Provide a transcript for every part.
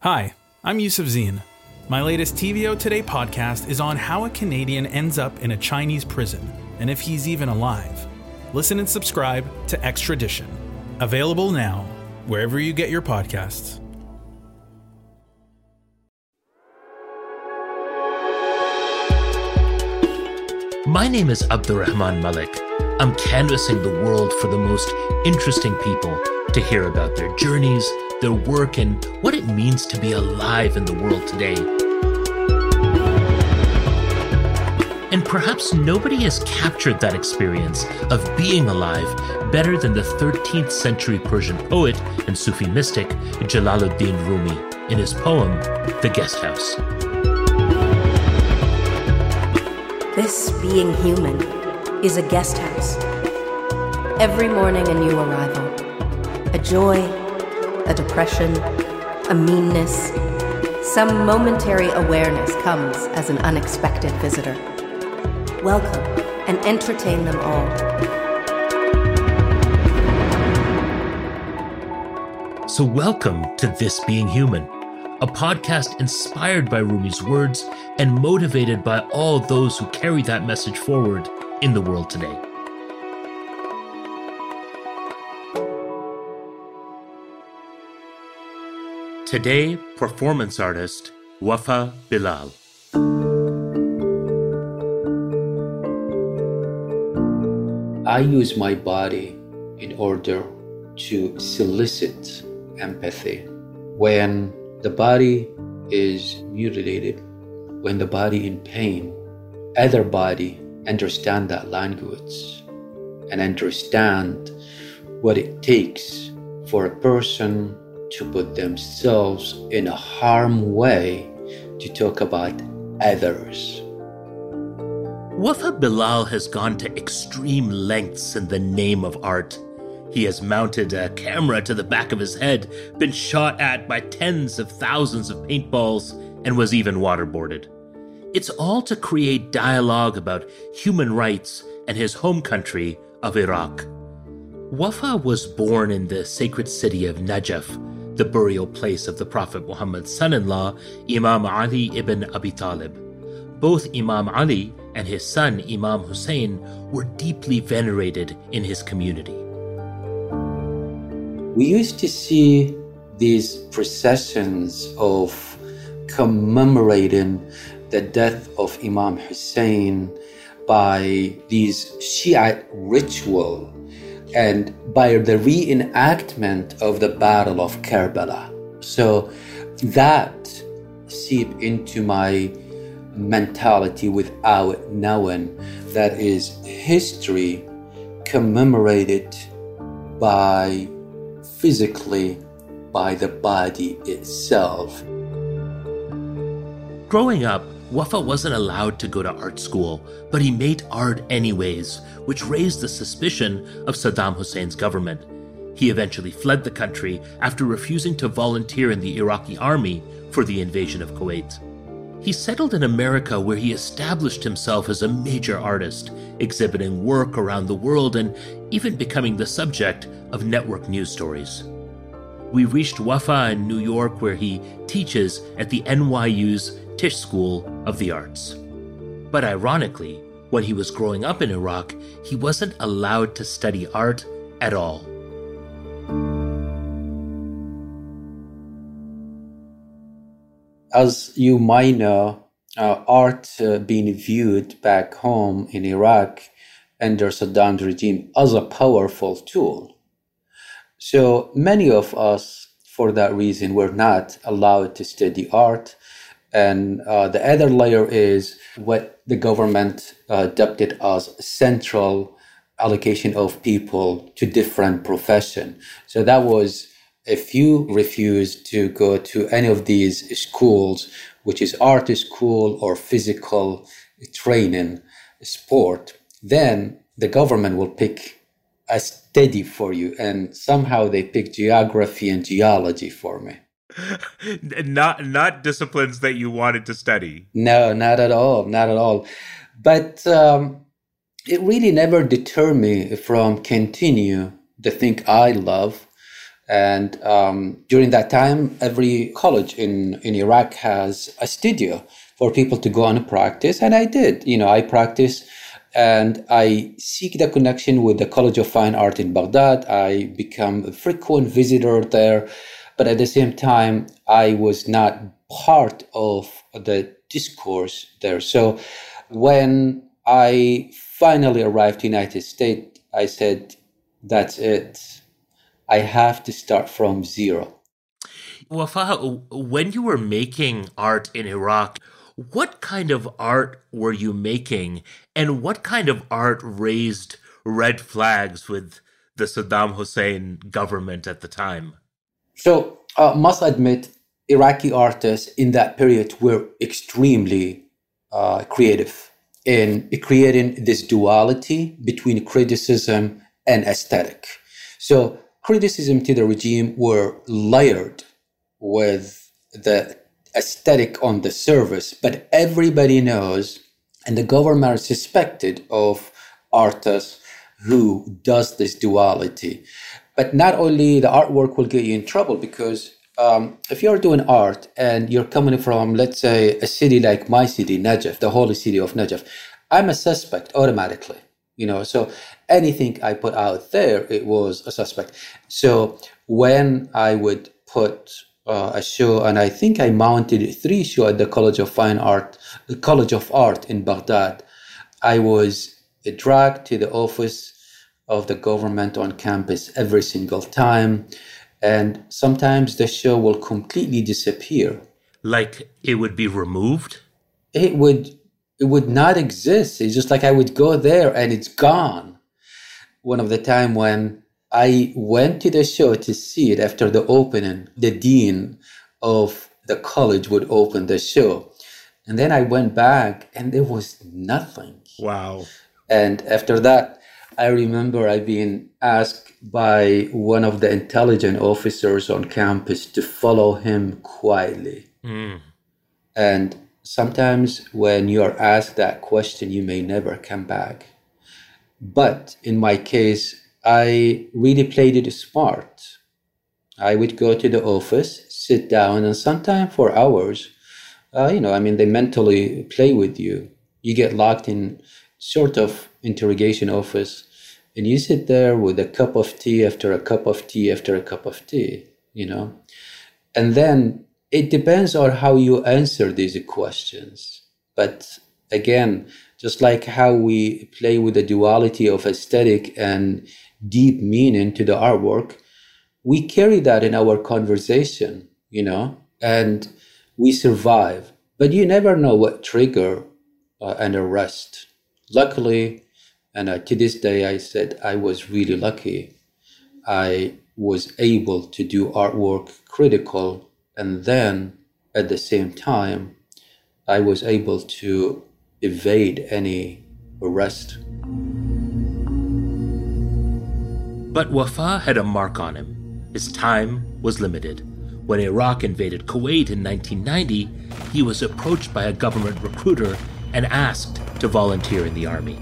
Hi, I'm Yusuf Zine. My latest TVO Today podcast is on how a Canadian ends up in a Chinese prison and if he's even alive. Listen and subscribe to Extradition. Available now, wherever you get your podcasts. My name is Abdurrahman Malik. I'm canvassing the world for the most interesting people to hear about their journeys, their work, and what it means to be alive in the world today. And perhaps nobody has captured that experience of being alive better than the 13th century Persian poet and Sufi mystic Jalaluddin Rumi in his poem, The Guest House. This being human is a guest house. Every morning, a new arrival. A joy, a depression, a meanness. Some momentary awareness comes as an unexpected visitor. Welcome and entertain them all. So, welcome to This Being Human, a podcast inspired by Rumi's words and motivated by all those who carry that message forward in the world today. Today, performance artist Wafa Bilal. I use my body in order to solicit empathy. When the body is mutilated, when the body in pain, other body understand that language and understand what it takes for a person to put themselves in a harm way to talk about others. Wafa Bilal has gone to extreme lengths in the name of art. He has mounted a camera to the back of his head, been shot at by tens of thousands of paintballs, and was even waterboarded. It's all to create dialogue about human rights and his home country of Iraq. Wafa was born in the sacred city of Najaf, the burial place of the Prophet Muhammad's son in law, Imam Ali ibn Abi Talib. Both Imam Ali and his son Imam Hussein were deeply venerated in his community. We used to see these processions of commemorating the death of Imam Hussein by these Shiite ritual and by the reenactment of the Battle of Karbala. So that seeped into my mentality without knowing that is history commemorated by physically by the body itself. Growing up, Wafa wasn't allowed to go to art school, but he made art anyways, which raised the suspicion of Saddam Hussein's government. He eventually fled the country after refusing to volunteer in the Iraqi army for the invasion of Kuwait. He settled in America where he established himself as a major artist, exhibiting work around the world and even becoming the subject of network news stories. We reached Wafa in New York where he teaches at the NYU's Tisch School of the Arts. But ironically, when he was growing up in Iraq, he wasn't allowed to study art at all. As you might know, uh, art uh, being viewed back home in Iraq under Saddam's regime as a powerful tool. So many of us, for that reason, were not allowed to study art. And uh, the other layer is what the government uh, dubbed it as central allocation of people to different profession. So that was if you refuse to go to any of these schools, which is art school or physical training, sport, then the government will pick a study for you. And somehow they pick geography and geology for me. not not disciplines that you wanted to study. No, not at all, not at all. But um, it really never deterred me from continue the thing I love And um, during that time, every college in, in Iraq has a studio for people to go and practice. And I did. You know, I practice and I seek the connection with the College of Fine Art in Baghdad. I become a frequent visitor there. But at the same time, I was not part of the discourse there. So when I finally arrived to United States, I said, that's it. I have to start from zero. Wafa, when you were making art in Iraq, what kind of art were you making and what kind of art raised red flags with the Saddam Hussein government at the time? So, uh, must admit, Iraqi artists in that period were extremely uh, creative in creating this duality between criticism and aesthetic. So, criticism to the regime were layered with the aesthetic on the surface, but everybody knows, and the government suspected of artists who does this duality. But not only the artwork will get you in trouble because um, if you're doing art and you're coming from, let's say, a city like my city, Najaf, the holy city of Najaf, I'm a suspect automatically. You know, so anything I put out there, it was a suspect. So when I would put uh, a show, and I think I mounted three shows at the College of Fine Art, the College of Art in Baghdad, I was dragged to the office of the government on campus every single time. And sometimes the show will completely disappear. Like it would be removed? It would it would not exist. It's just like i would go there and it's gone. One of the time when i went to the show to see it after the opening the dean of the college would open the show. And then i went back and there was nothing. Wow. And after that I remember I being asked by one of the intelligence officers on campus to follow him quietly. Mm. And sometimes when you are asked that question, you may never come back. But in my case, I really played it smart. I would go to the office, sit down, and sometimes for hours, uh, you know, I mean, they mentally play with you. You get locked in sort of interrogation office and you sit there with a cup of tea after a cup of tea after a cup of tea, you know? And then it depends on how you answer these questions. But again, just like how we play with the duality of aesthetic and deep meaning to the artwork, we carry that in our conversation, you know, and we survive. But you never know what trigger uh, an arrest. Luckily, and uh, to this day, I said I was really lucky. I was able to do artwork critical, and then at the same time, I was able to evade any arrest. But Wafa had a mark on him. His time was limited. When Iraq invaded Kuwait in 1990, he was approached by a government recruiter and asked to volunteer in the army.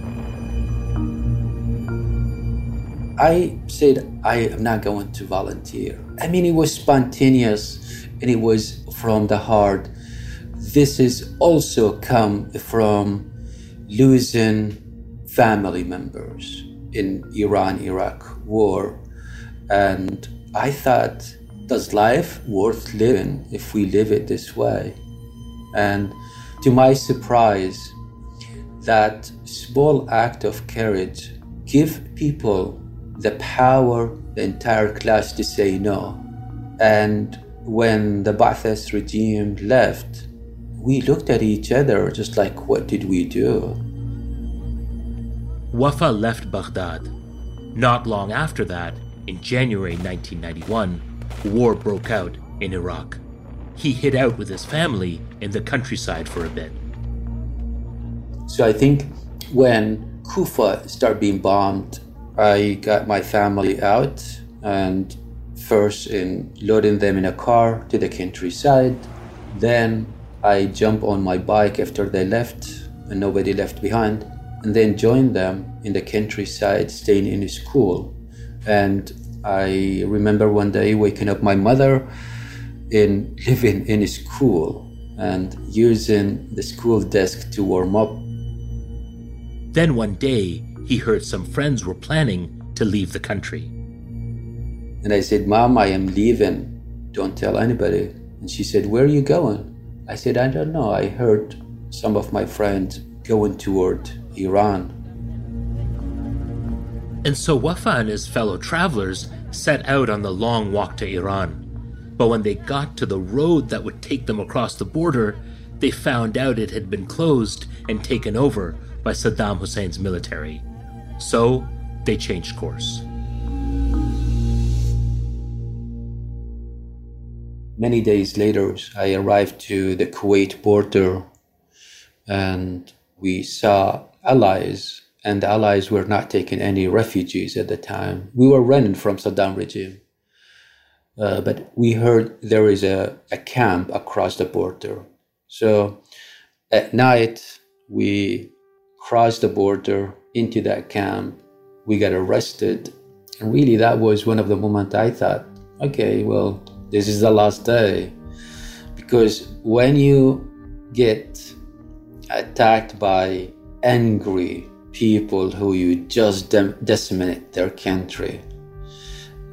I said, I am not going to volunteer. I mean, it was spontaneous and it was from the heart. This is also come from losing family members in Iran Iraq war. And I thought, does life worth living if we live it this way? And to my surprise, that small act of courage give people the power, the entire class to say no. And when the Ba'athist regime left, we looked at each other just like, what did we do? Wafa left Baghdad. Not long after that, in January 1991, war broke out in Iraq. He hid out with his family in the countryside for a bit. So I think when Kufa started being bombed I got my family out and first in loading them in a car to the countryside. Then I jump on my bike after they left and nobody left behind, and then joined them in the countryside, staying in school. And I remember one day waking up my mother in living in school and using the school desk to warm up. Then one day, he heard some friends were planning to leave the country. And I said, Mom, I am leaving. Don't tell anybody. And she said, Where are you going? I said, I don't know. I heard some of my friends going toward Iran. And so Wafa and his fellow travelers set out on the long walk to Iran. But when they got to the road that would take them across the border, they found out it had been closed and taken over by Saddam Hussein's military. So they changed course. Many days later, I arrived to the Kuwait border and we saw allies, and the allies were not taking any refugees at the time. We were running from Saddam regime. Uh, but we heard there is a, a camp across the border. So at night, we crossed the border into that camp. We got arrested. And really, that was one of the moments I thought, okay, well, this is the last day. Because when you get attacked by angry people who you just dem- decimate their country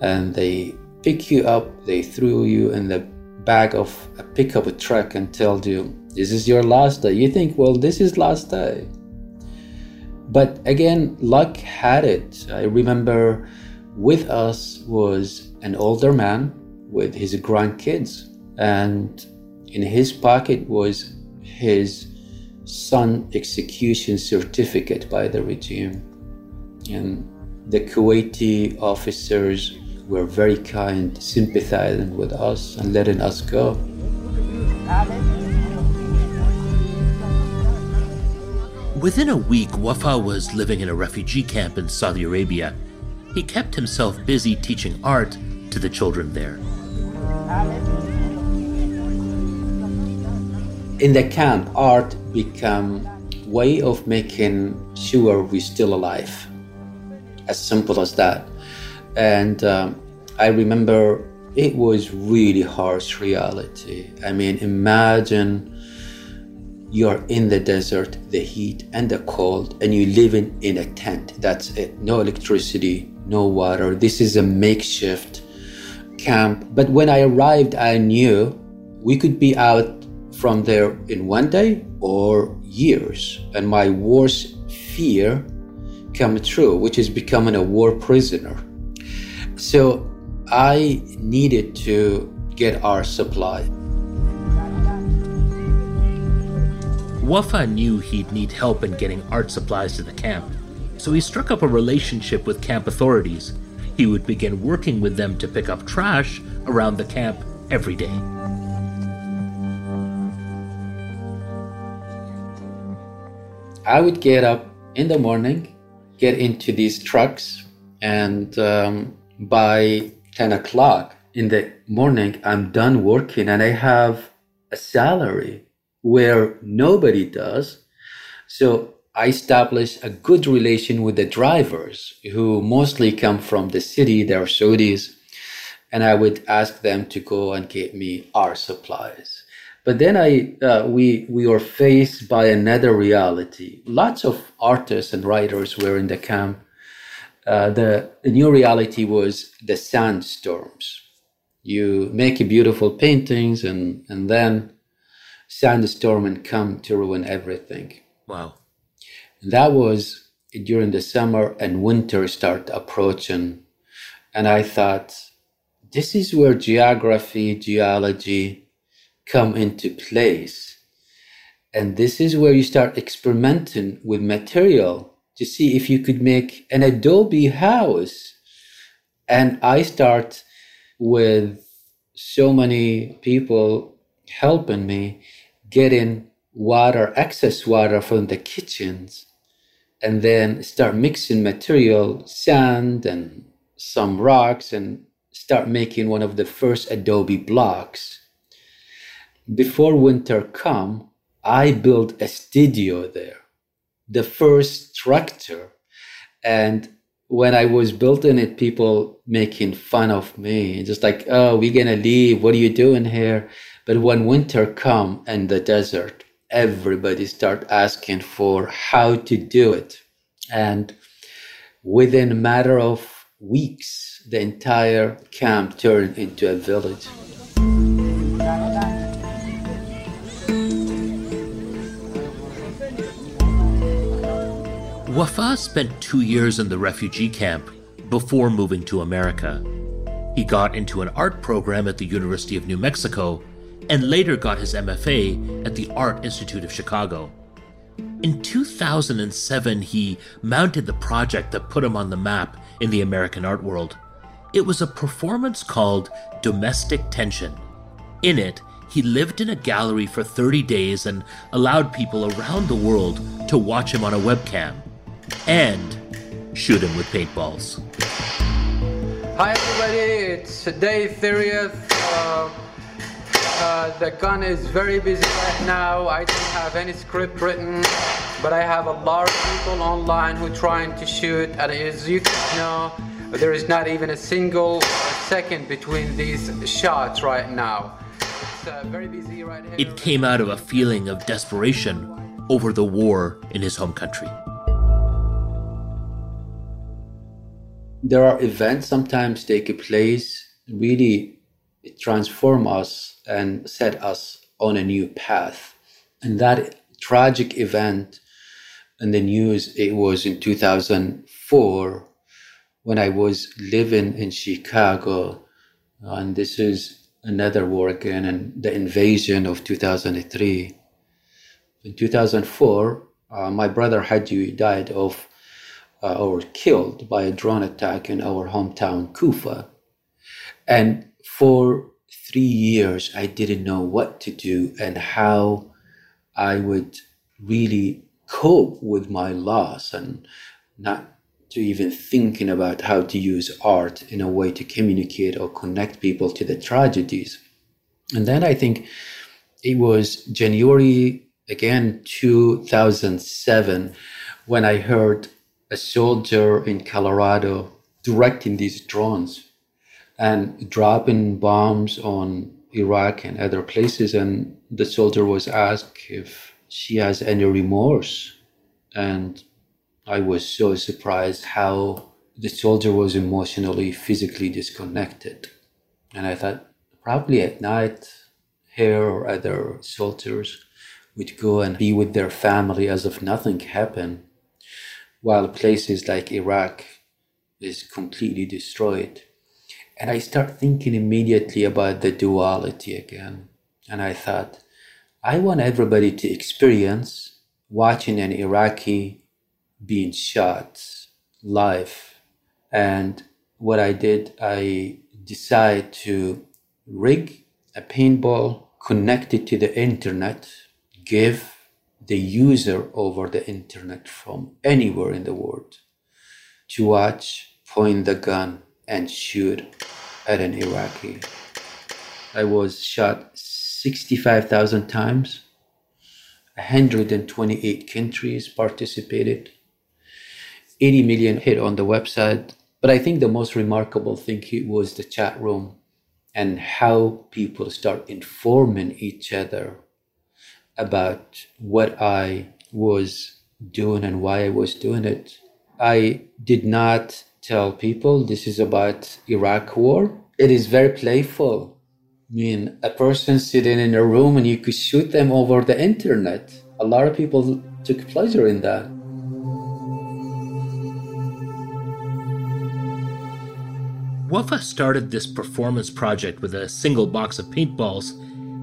and they pick you up, they threw you in the back of a pickup truck and told you, This is your last day. You think, Well, this is last day. But again, luck had it. I remember with us was an older man with his grandkids, and in his pocket was his son execution certificate by the regime. And the Kuwaiti officers were very kind, sympathizing with us and letting us go. Within a week, Wafa was living in a refugee camp in Saudi Arabia. He kept himself busy teaching art to the children there. In the camp, art became way of making sure we're still alive. As simple as that. And um, I remember it was really harsh reality. I mean, imagine you're in the desert, the heat and the cold, and you're living in a tent. That's it. No electricity, no water. This is a makeshift camp. But when I arrived, I knew we could be out from there in one day or years. And my worst fear came true, which is becoming a war prisoner. So I needed to get our supply. Wafa knew he'd need help in getting art supplies to the camp, so he struck up a relationship with camp authorities. He would begin working with them to pick up trash around the camp every day. I would get up in the morning, get into these trucks, and um, by 10 o'clock in the morning, I'm done working and I have a salary where nobody does. So I establish a good relation with the drivers who mostly come from the city, they're Saudis, and I would ask them to go and get me our supplies. But then I, uh, we, we were faced by another reality. Lots of artists and writers were in the camp uh, the, the new reality was the sandstorms. You make beautiful paintings and, and then sandstorm and come to ruin everything. Wow. That was during the summer and winter start approaching. And I thought, this is where geography, geology come into place. And this is where you start experimenting with material to see if you could make an Adobe house. And I start with so many people helping me getting water, excess water from the kitchens, and then start mixing material, sand and some rocks, and start making one of the first Adobe blocks. Before winter come, I built a studio there the first structure. And when I was building it, people making fun of me, just like, "Oh, we're gonna leave. What are you doing here?" But when winter come and the desert, everybody start asking for how to do it, and within a matter of weeks, the entire camp turned into a village. Wafa spent two years in the refugee camp before moving to America. He got into an art program at the University of New Mexico and later got his MFA at the Art Institute of Chicago. In 2007, he mounted the project that put him on the map in the American art world. It was a performance called Domestic Tension. In it, he lived in a gallery for 30 days and allowed people around the world to watch him on a webcam and shoot him with paintballs. Hi everybody, it's Dave 30th. Uh, the gun is very busy right now. I don't have any script written, but I have a lot of people online who are trying to shoot. And as you can know, there is not even a single second between these shots right now. It's uh, very busy right here. It came out of a feeling of desperation over the war in his home country. there are events sometimes take place really transform us and set us on a new path. And that tragic event in the news it was in 2004 when i was living in chicago. And this is another war again and the invasion of 2003 in 2004 uh, my brother Hadji died of uh, or killed by a drone attack in our hometown, Kufa. And for three years, I didn't know what to do and how I would really cope with my loss and not to even thinking about how to use art in a way to communicate or connect people to the tragedies. And then I think it was January again 2007 when I heard a soldier in Colorado directing these drones and dropping bombs on Iraq and other places. And the soldier was asked if she has any remorse. And I was so surprised how the soldier was emotionally, physically disconnected. And I thought, probably at night, her or other soldiers would go and be with their family as if nothing happened while places like Iraq is completely destroyed. And I start thinking immediately about the duality again. And I thought, I want everybody to experience watching an Iraqi being shot live. And what I did, I decided to rig a paintball connected to the internet, give the user over the internet from anywhere in the world to watch, point the gun, and shoot at an Iraqi. I was shot 65,000 times. 128 countries participated. 80 million hit on the website. But I think the most remarkable thing was the chat room and how people start informing each other about what I was doing and why I was doing it. I did not tell people this is about Iraq war. It is very playful. I mean, a person sitting in a room and you could shoot them over the internet. A lot of people took pleasure in that. Wafa started this performance project with a single box of paintballs,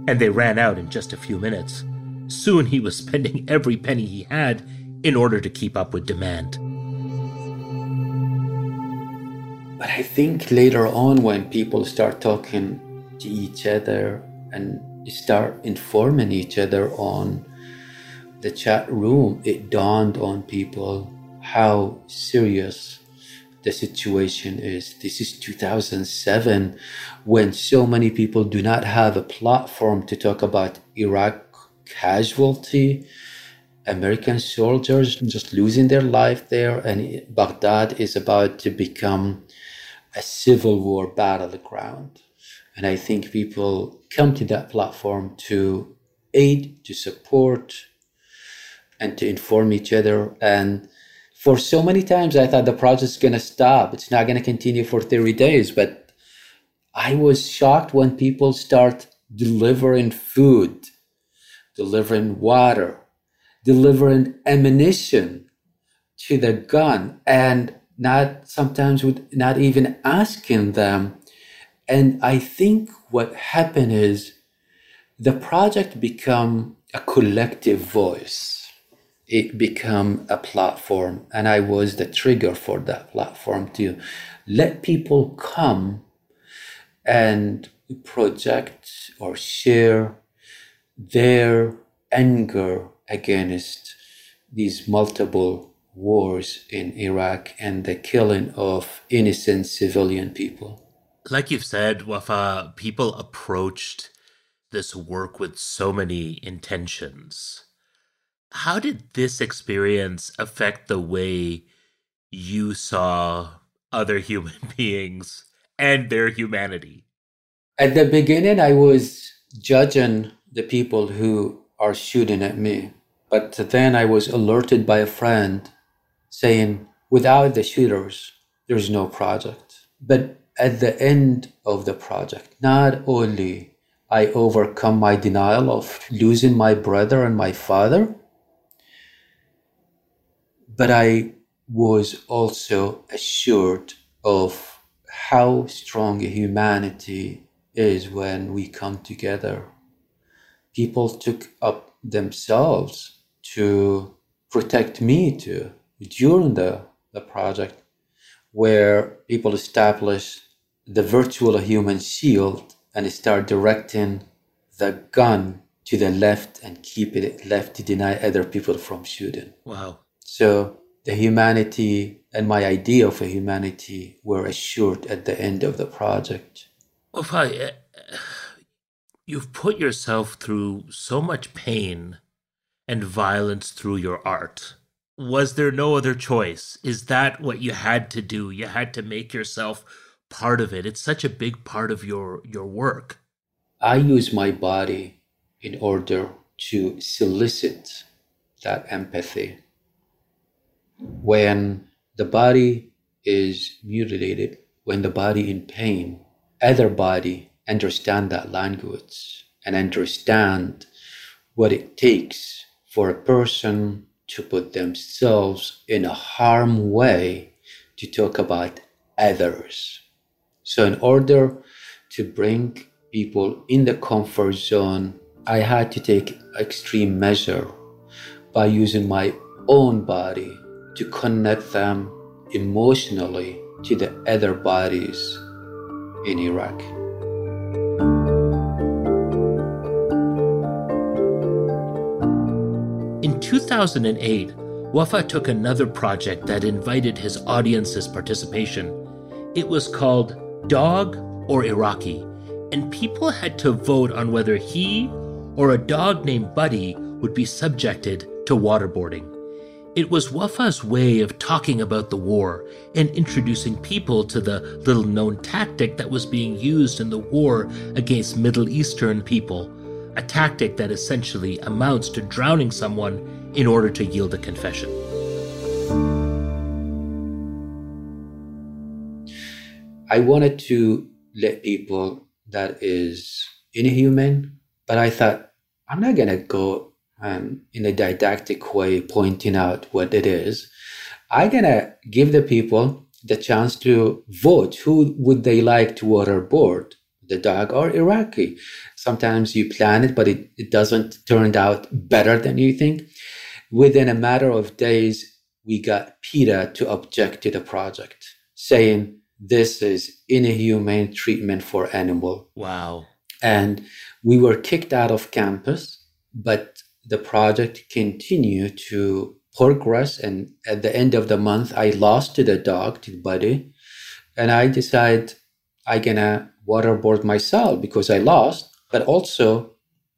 and they ran out in just a few minutes. Soon he was spending every penny he had in order to keep up with demand. I think later on, when people start talking to each other and start informing each other on the chat room, it dawned on people how serious the situation is. This is 2007 when so many people do not have a platform to talk about Iraq casualty American soldiers just losing their life there, and Baghdad is about to become a civil war battleground. And I think people come to that platform to aid, to support, and to inform each other. And for so many times, I thought the project's going to stop. It's not going to continue for 30 days. But I was shocked when people start delivering food, delivering water, delivering ammunition to the gun, and not sometimes with not even asking them. And I think what happened is the project become a collective voice. It become a platform, and I was the trigger for that platform to let people come and project or share their anger against these multiple wars in Iraq and the killing of innocent civilian people. Like you've said, Wafa, people approached this work with so many intentions. How did this experience affect the way you saw other human beings and their humanity? At the beginning, I was judging the people who are shooting at me. But then I was alerted by a friend saying, without the shooters, there's no project. But at the end of the project, not only I overcome my denial of losing my brother and my father, but I was also assured of how strong humanity is when we come together. People took up themselves to protect me too during the, the project, where people establish the virtual human shield and start directing the gun to the left and keep it left to deny other people from shooting. Wow. So the humanity and my idea of a humanity were assured at the end of the project. Well, uh, you've put yourself through so much pain and violence through your art. Was there no other choice? Is that what you had to do? You had to make yourself part of it. It's such a big part of your your work. I use my body in order to solicit that empathy. When the body is mutilated, when the body in pain, other body understand that language and understand what it takes for a person to put themselves in a harm way to talk about others. So, in order to bring people in the comfort zone, I had to take extreme measure by using my own body to connect them emotionally to the other bodies in Iraq. 2008, Wafa took another project that invited his audience's participation. It was called dog or Iraqi, and people had to vote on whether he or a dog named Buddy would be subjected to waterboarding. It was Wafa's way of talking about the war and introducing people to the little known tactic that was being used in the war against Middle Eastern people, a tactic that essentially amounts to drowning someone in order to yield a confession. I wanted to let people that is inhuman, but I thought I'm not gonna go um, in a didactic way pointing out what it is. I'm gonna give the people the chance to vote who would they like to waterboard, the dog or Iraqi. Sometimes you plan it, but it, it doesn't turn out better than you think. Within a matter of days, we got PETA to object to the project, saying this is inhumane treatment for animal. Wow. And we were kicked out of campus, but the project continued to progress. And at the end of the month, I lost to the dog, to the buddy. And I decided I gonna waterboard myself because I lost, but also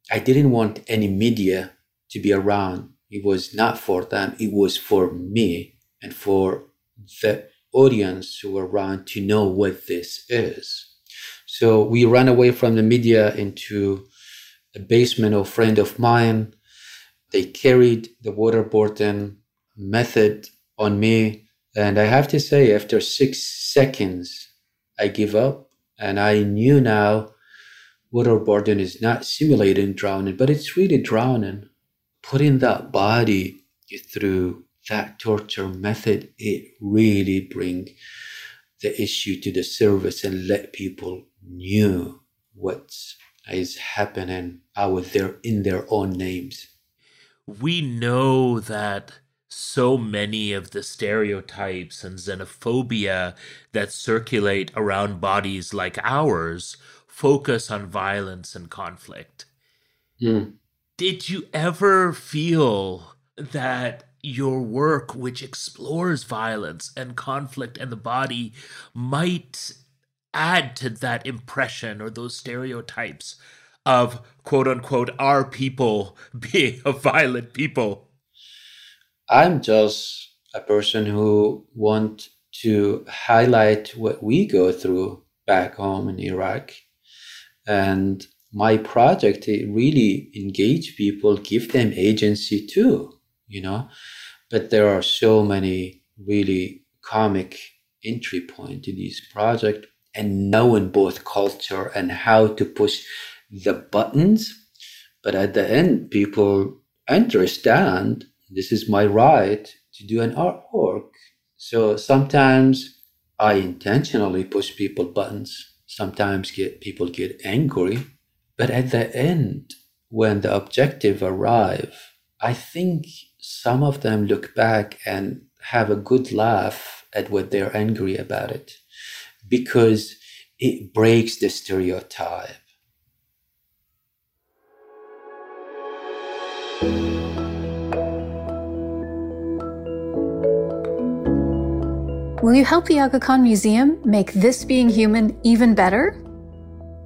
I didn't want any media to be around It was not for them, it was for me and for the audience who were around to know what this is. So we ran away from the media into a basement of a friend of mine. They carried the waterboarding method on me. And I have to say, after six seconds, I give up. And I knew now waterboarding is not simulating drowning, but it's really drowning. Putting that body through that torture method, it really bring the issue to the surface and let people knew what is happening out there in their own names. We know that so many of the stereotypes and xenophobia that circulate around bodies like ours focus on violence and conflict. Mm. Did you ever feel that your work, which explores violence and conflict and the body, might add to that impression or those stereotypes of quote unquote our people being a violent people? I'm just a person who want to highlight what we go through back home in Iraq. And my project really engage people, give them agency too, you know. But there are so many really comic entry point to this project and knowing both culture and how to push the buttons. But at the end, people understand this is my right to do an artwork. So sometimes I intentionally push people buttons. Sometimes get people get angry. But at the end, when the objective arrive, I think some of them look back and have a good laugh at what they're angry about it because it breaks the stereotype. Will you help the Aga Khan Museum make This Being Human even better?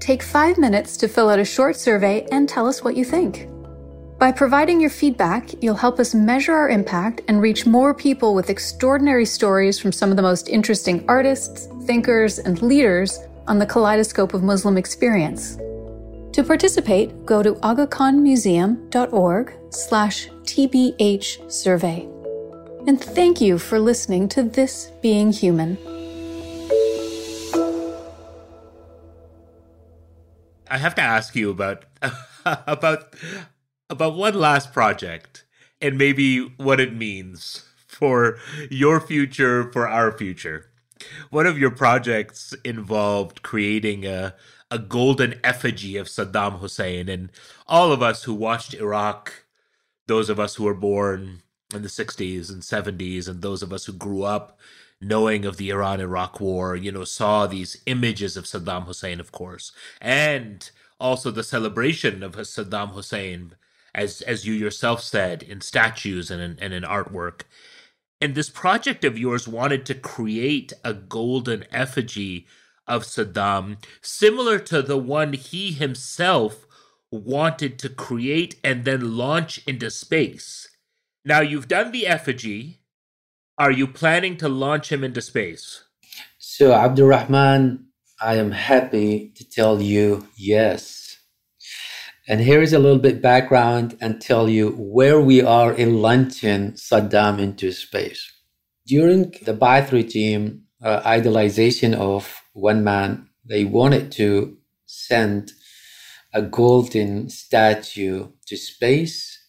Take five minutes to fill out a short survey and tell us what you think. By providing your feedback, you'll help us measure our impact and reach more people with extraordinary stories from some of the most interesting artists, thinkers, and leaders on the kaleidoscope of Muslim experience. To participate, go to agakhanmuseum.org slash tbh survey. And thank you for listening to This Being Human. I have to ask you about about about one last project and maybe what it means for your future, for our future. One of your projects involved creating a a golden effigy of Saddam Hussein, and all of us who watched Iraq, those of us who were born in the 60s and 70s, and those of us who grew up knowing of the Iran Iraq War, you know, saw these images of Saddam Hussein, of course, and also the celebration of Saddam Hussein, as as you yourself said, in statues and in, and in artwork. And this project of yours wanted to create a golden effigy of Saddam, similar to the one he himself wanted to create and then launch into space. Now, you've done the effigy. Are you planning to launch him into space? So, Abdurrahman, I am happy to tell you yes. And here is a little bit background and tell you where we are in launching Saddam into space. During the Ba'ath regime uh, idolization of one man, they wanted to send a golden statue to space,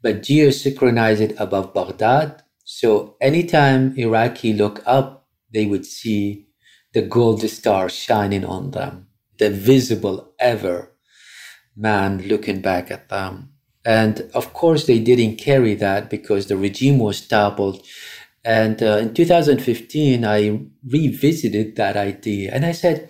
but geosynchronize it above Baghdad. So anytime Iraqi look up, they would see the gold star shining on them, the visible ever man looking back at them. And of course, they didn't carry that because the regime was toppled. And uh, in 2015, I revisited that idea and I said,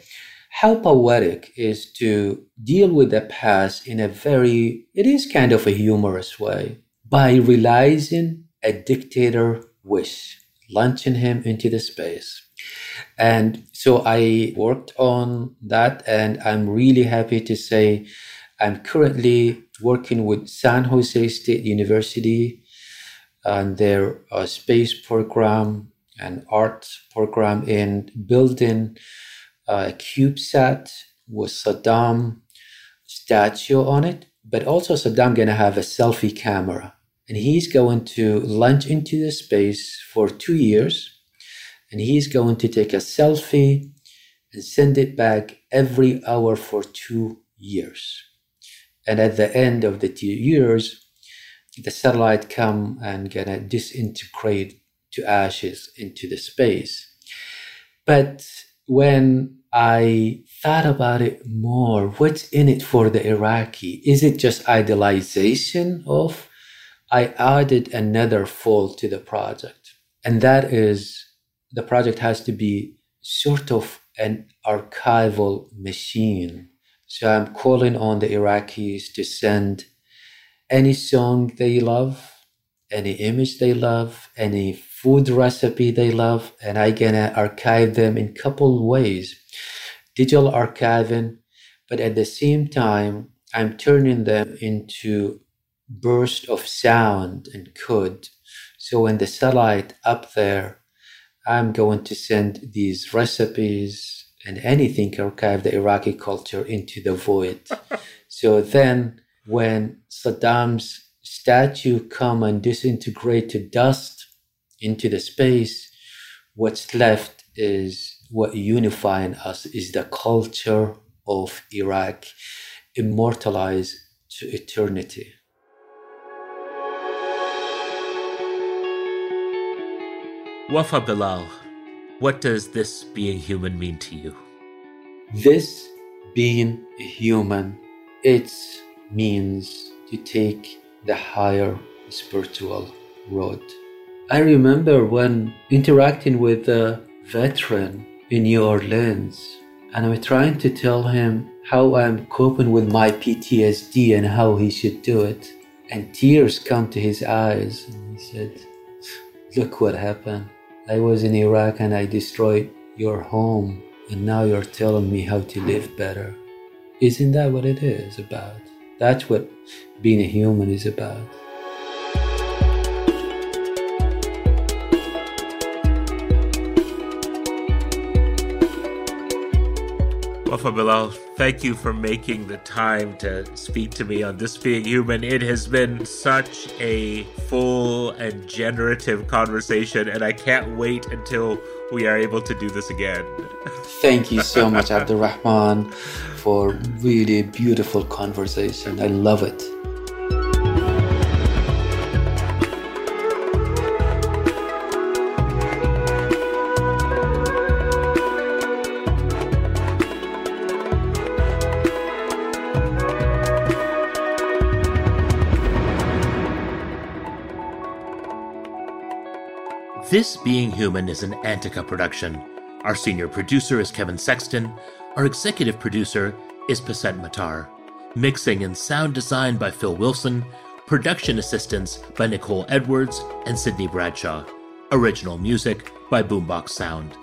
how poetic is to deal with the past in a very, it is kind of a humorous way by realizing a dictator wish, launching him into the space. And so I worked on that, and I'm really happy to say I'm currently working with San Jose State University and their uh, space program and art program in building a CubeSat with Saddam statue on it, but also Saddam gonna have a selfie camera, and he's going to launch into the space for two years, and he's going to take a selfie and send it back every hour for two years. And at the end of the two years, the satellite come and gonna disintegrate to ashes into the space. But when I thought about it more, what's in it for the Iraqi? Is it just idealization of? I added another fold to the project, and that is the project has to be sort of an archival machine. So I'm calling on the Iraqis to send any song they love, any image they love, any food recipe they love, and I gonna archive them in couple ways. Digital archiving, but at the same time, I'm turning them into burst of sound and code. So when the satellite up there, I'm going to send these recipes and anything archive the Iraqi culture into the void. so then when Saddam's statue come and disintegrate to dust into the space, what's left is what unifying us is the culture of Iraq, immortalized to eternity. Wafa Bilal, what does this being human mean to you? This being human, it means to take the higher spiritual road. I remember when interacting with a veteran in New Orleans, and I'm trying to tell him how I'm coping with my PTSD and how he should do it. And tears come to his eyes, and he said, Look what happened. I was in Iraq and I destroyed your home, and now you're telling me how to live better. Isn't that what it is about? That's what being a human is about. Wafa Bilal, thank you for making the time to speak to me on This Being Human. It has been such a full and generative conversation, and I can't wait until we are able to do this again. Thank you so much, Abdurrahman, for really beautiful conversation. I love it. This Being Human is an Antica production. Our senior producer is Kevin Sexton. Our executive producer is Pacinthe Mattar. Mixing and sound design by Phil Wilson. Production assistance by Nicole Edwards and Sydney Bradshaw. Original music by Boombox Sound.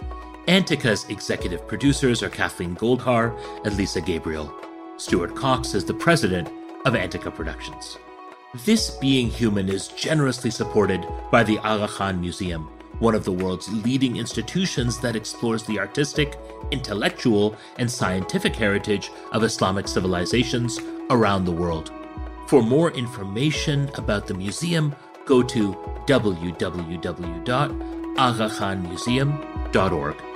Antica's executive producers are Kathleen Goldhar and Lisa Gabriel. Stuart Coxe is the president of Antica Productions. This Being Human is generously supported by the Aga Khan Museum, one of the world's leading institutions that explores the artistic, intellectual, and scientific heritage of Islamic civilizations around the world. For more information about the museum, go to www.agakhanmuseum.org.